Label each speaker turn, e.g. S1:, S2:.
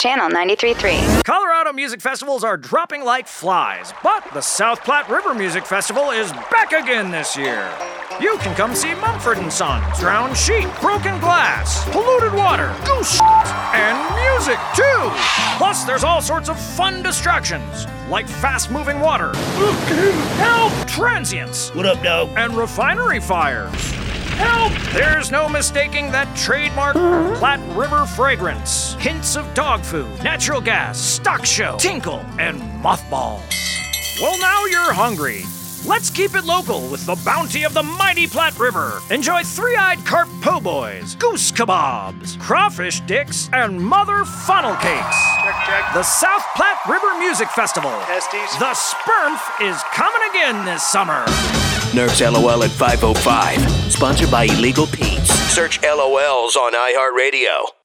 S1: Channel 93.3.
S2: Colorado music festivals are dropping like flies, but the South Platte River Music Festival is back again this year. You can come see Mumford and Sons, Drowned Sheep, Broken Glass, Polluted Water, Goose and music too. Plus, there's all sorts of fun distractions like fast-moving water, help, transients,
S3: What up, dog?
S2: and refinery fires. Help! There's no mistaking that trademark Platte River fragrance. Hints of dog food, natural gas, stock show, tinkle, and mothballs. Well, now you're hungry. Let's keep it local with the bounty of the mighty Platte River. Enjoy three-eyed carp po' boys, goose kebabs, crawfish dicks, and mother funnel cakes.
S4: Check, check.
S2: The South Platte River Music Festival.
S4: Testes.
S2: The Spurmf is coming again this summer.
S3: Nerds LOL at 505. Sponsored by Illegal Pete's. Search LOLs on iHeartRadio.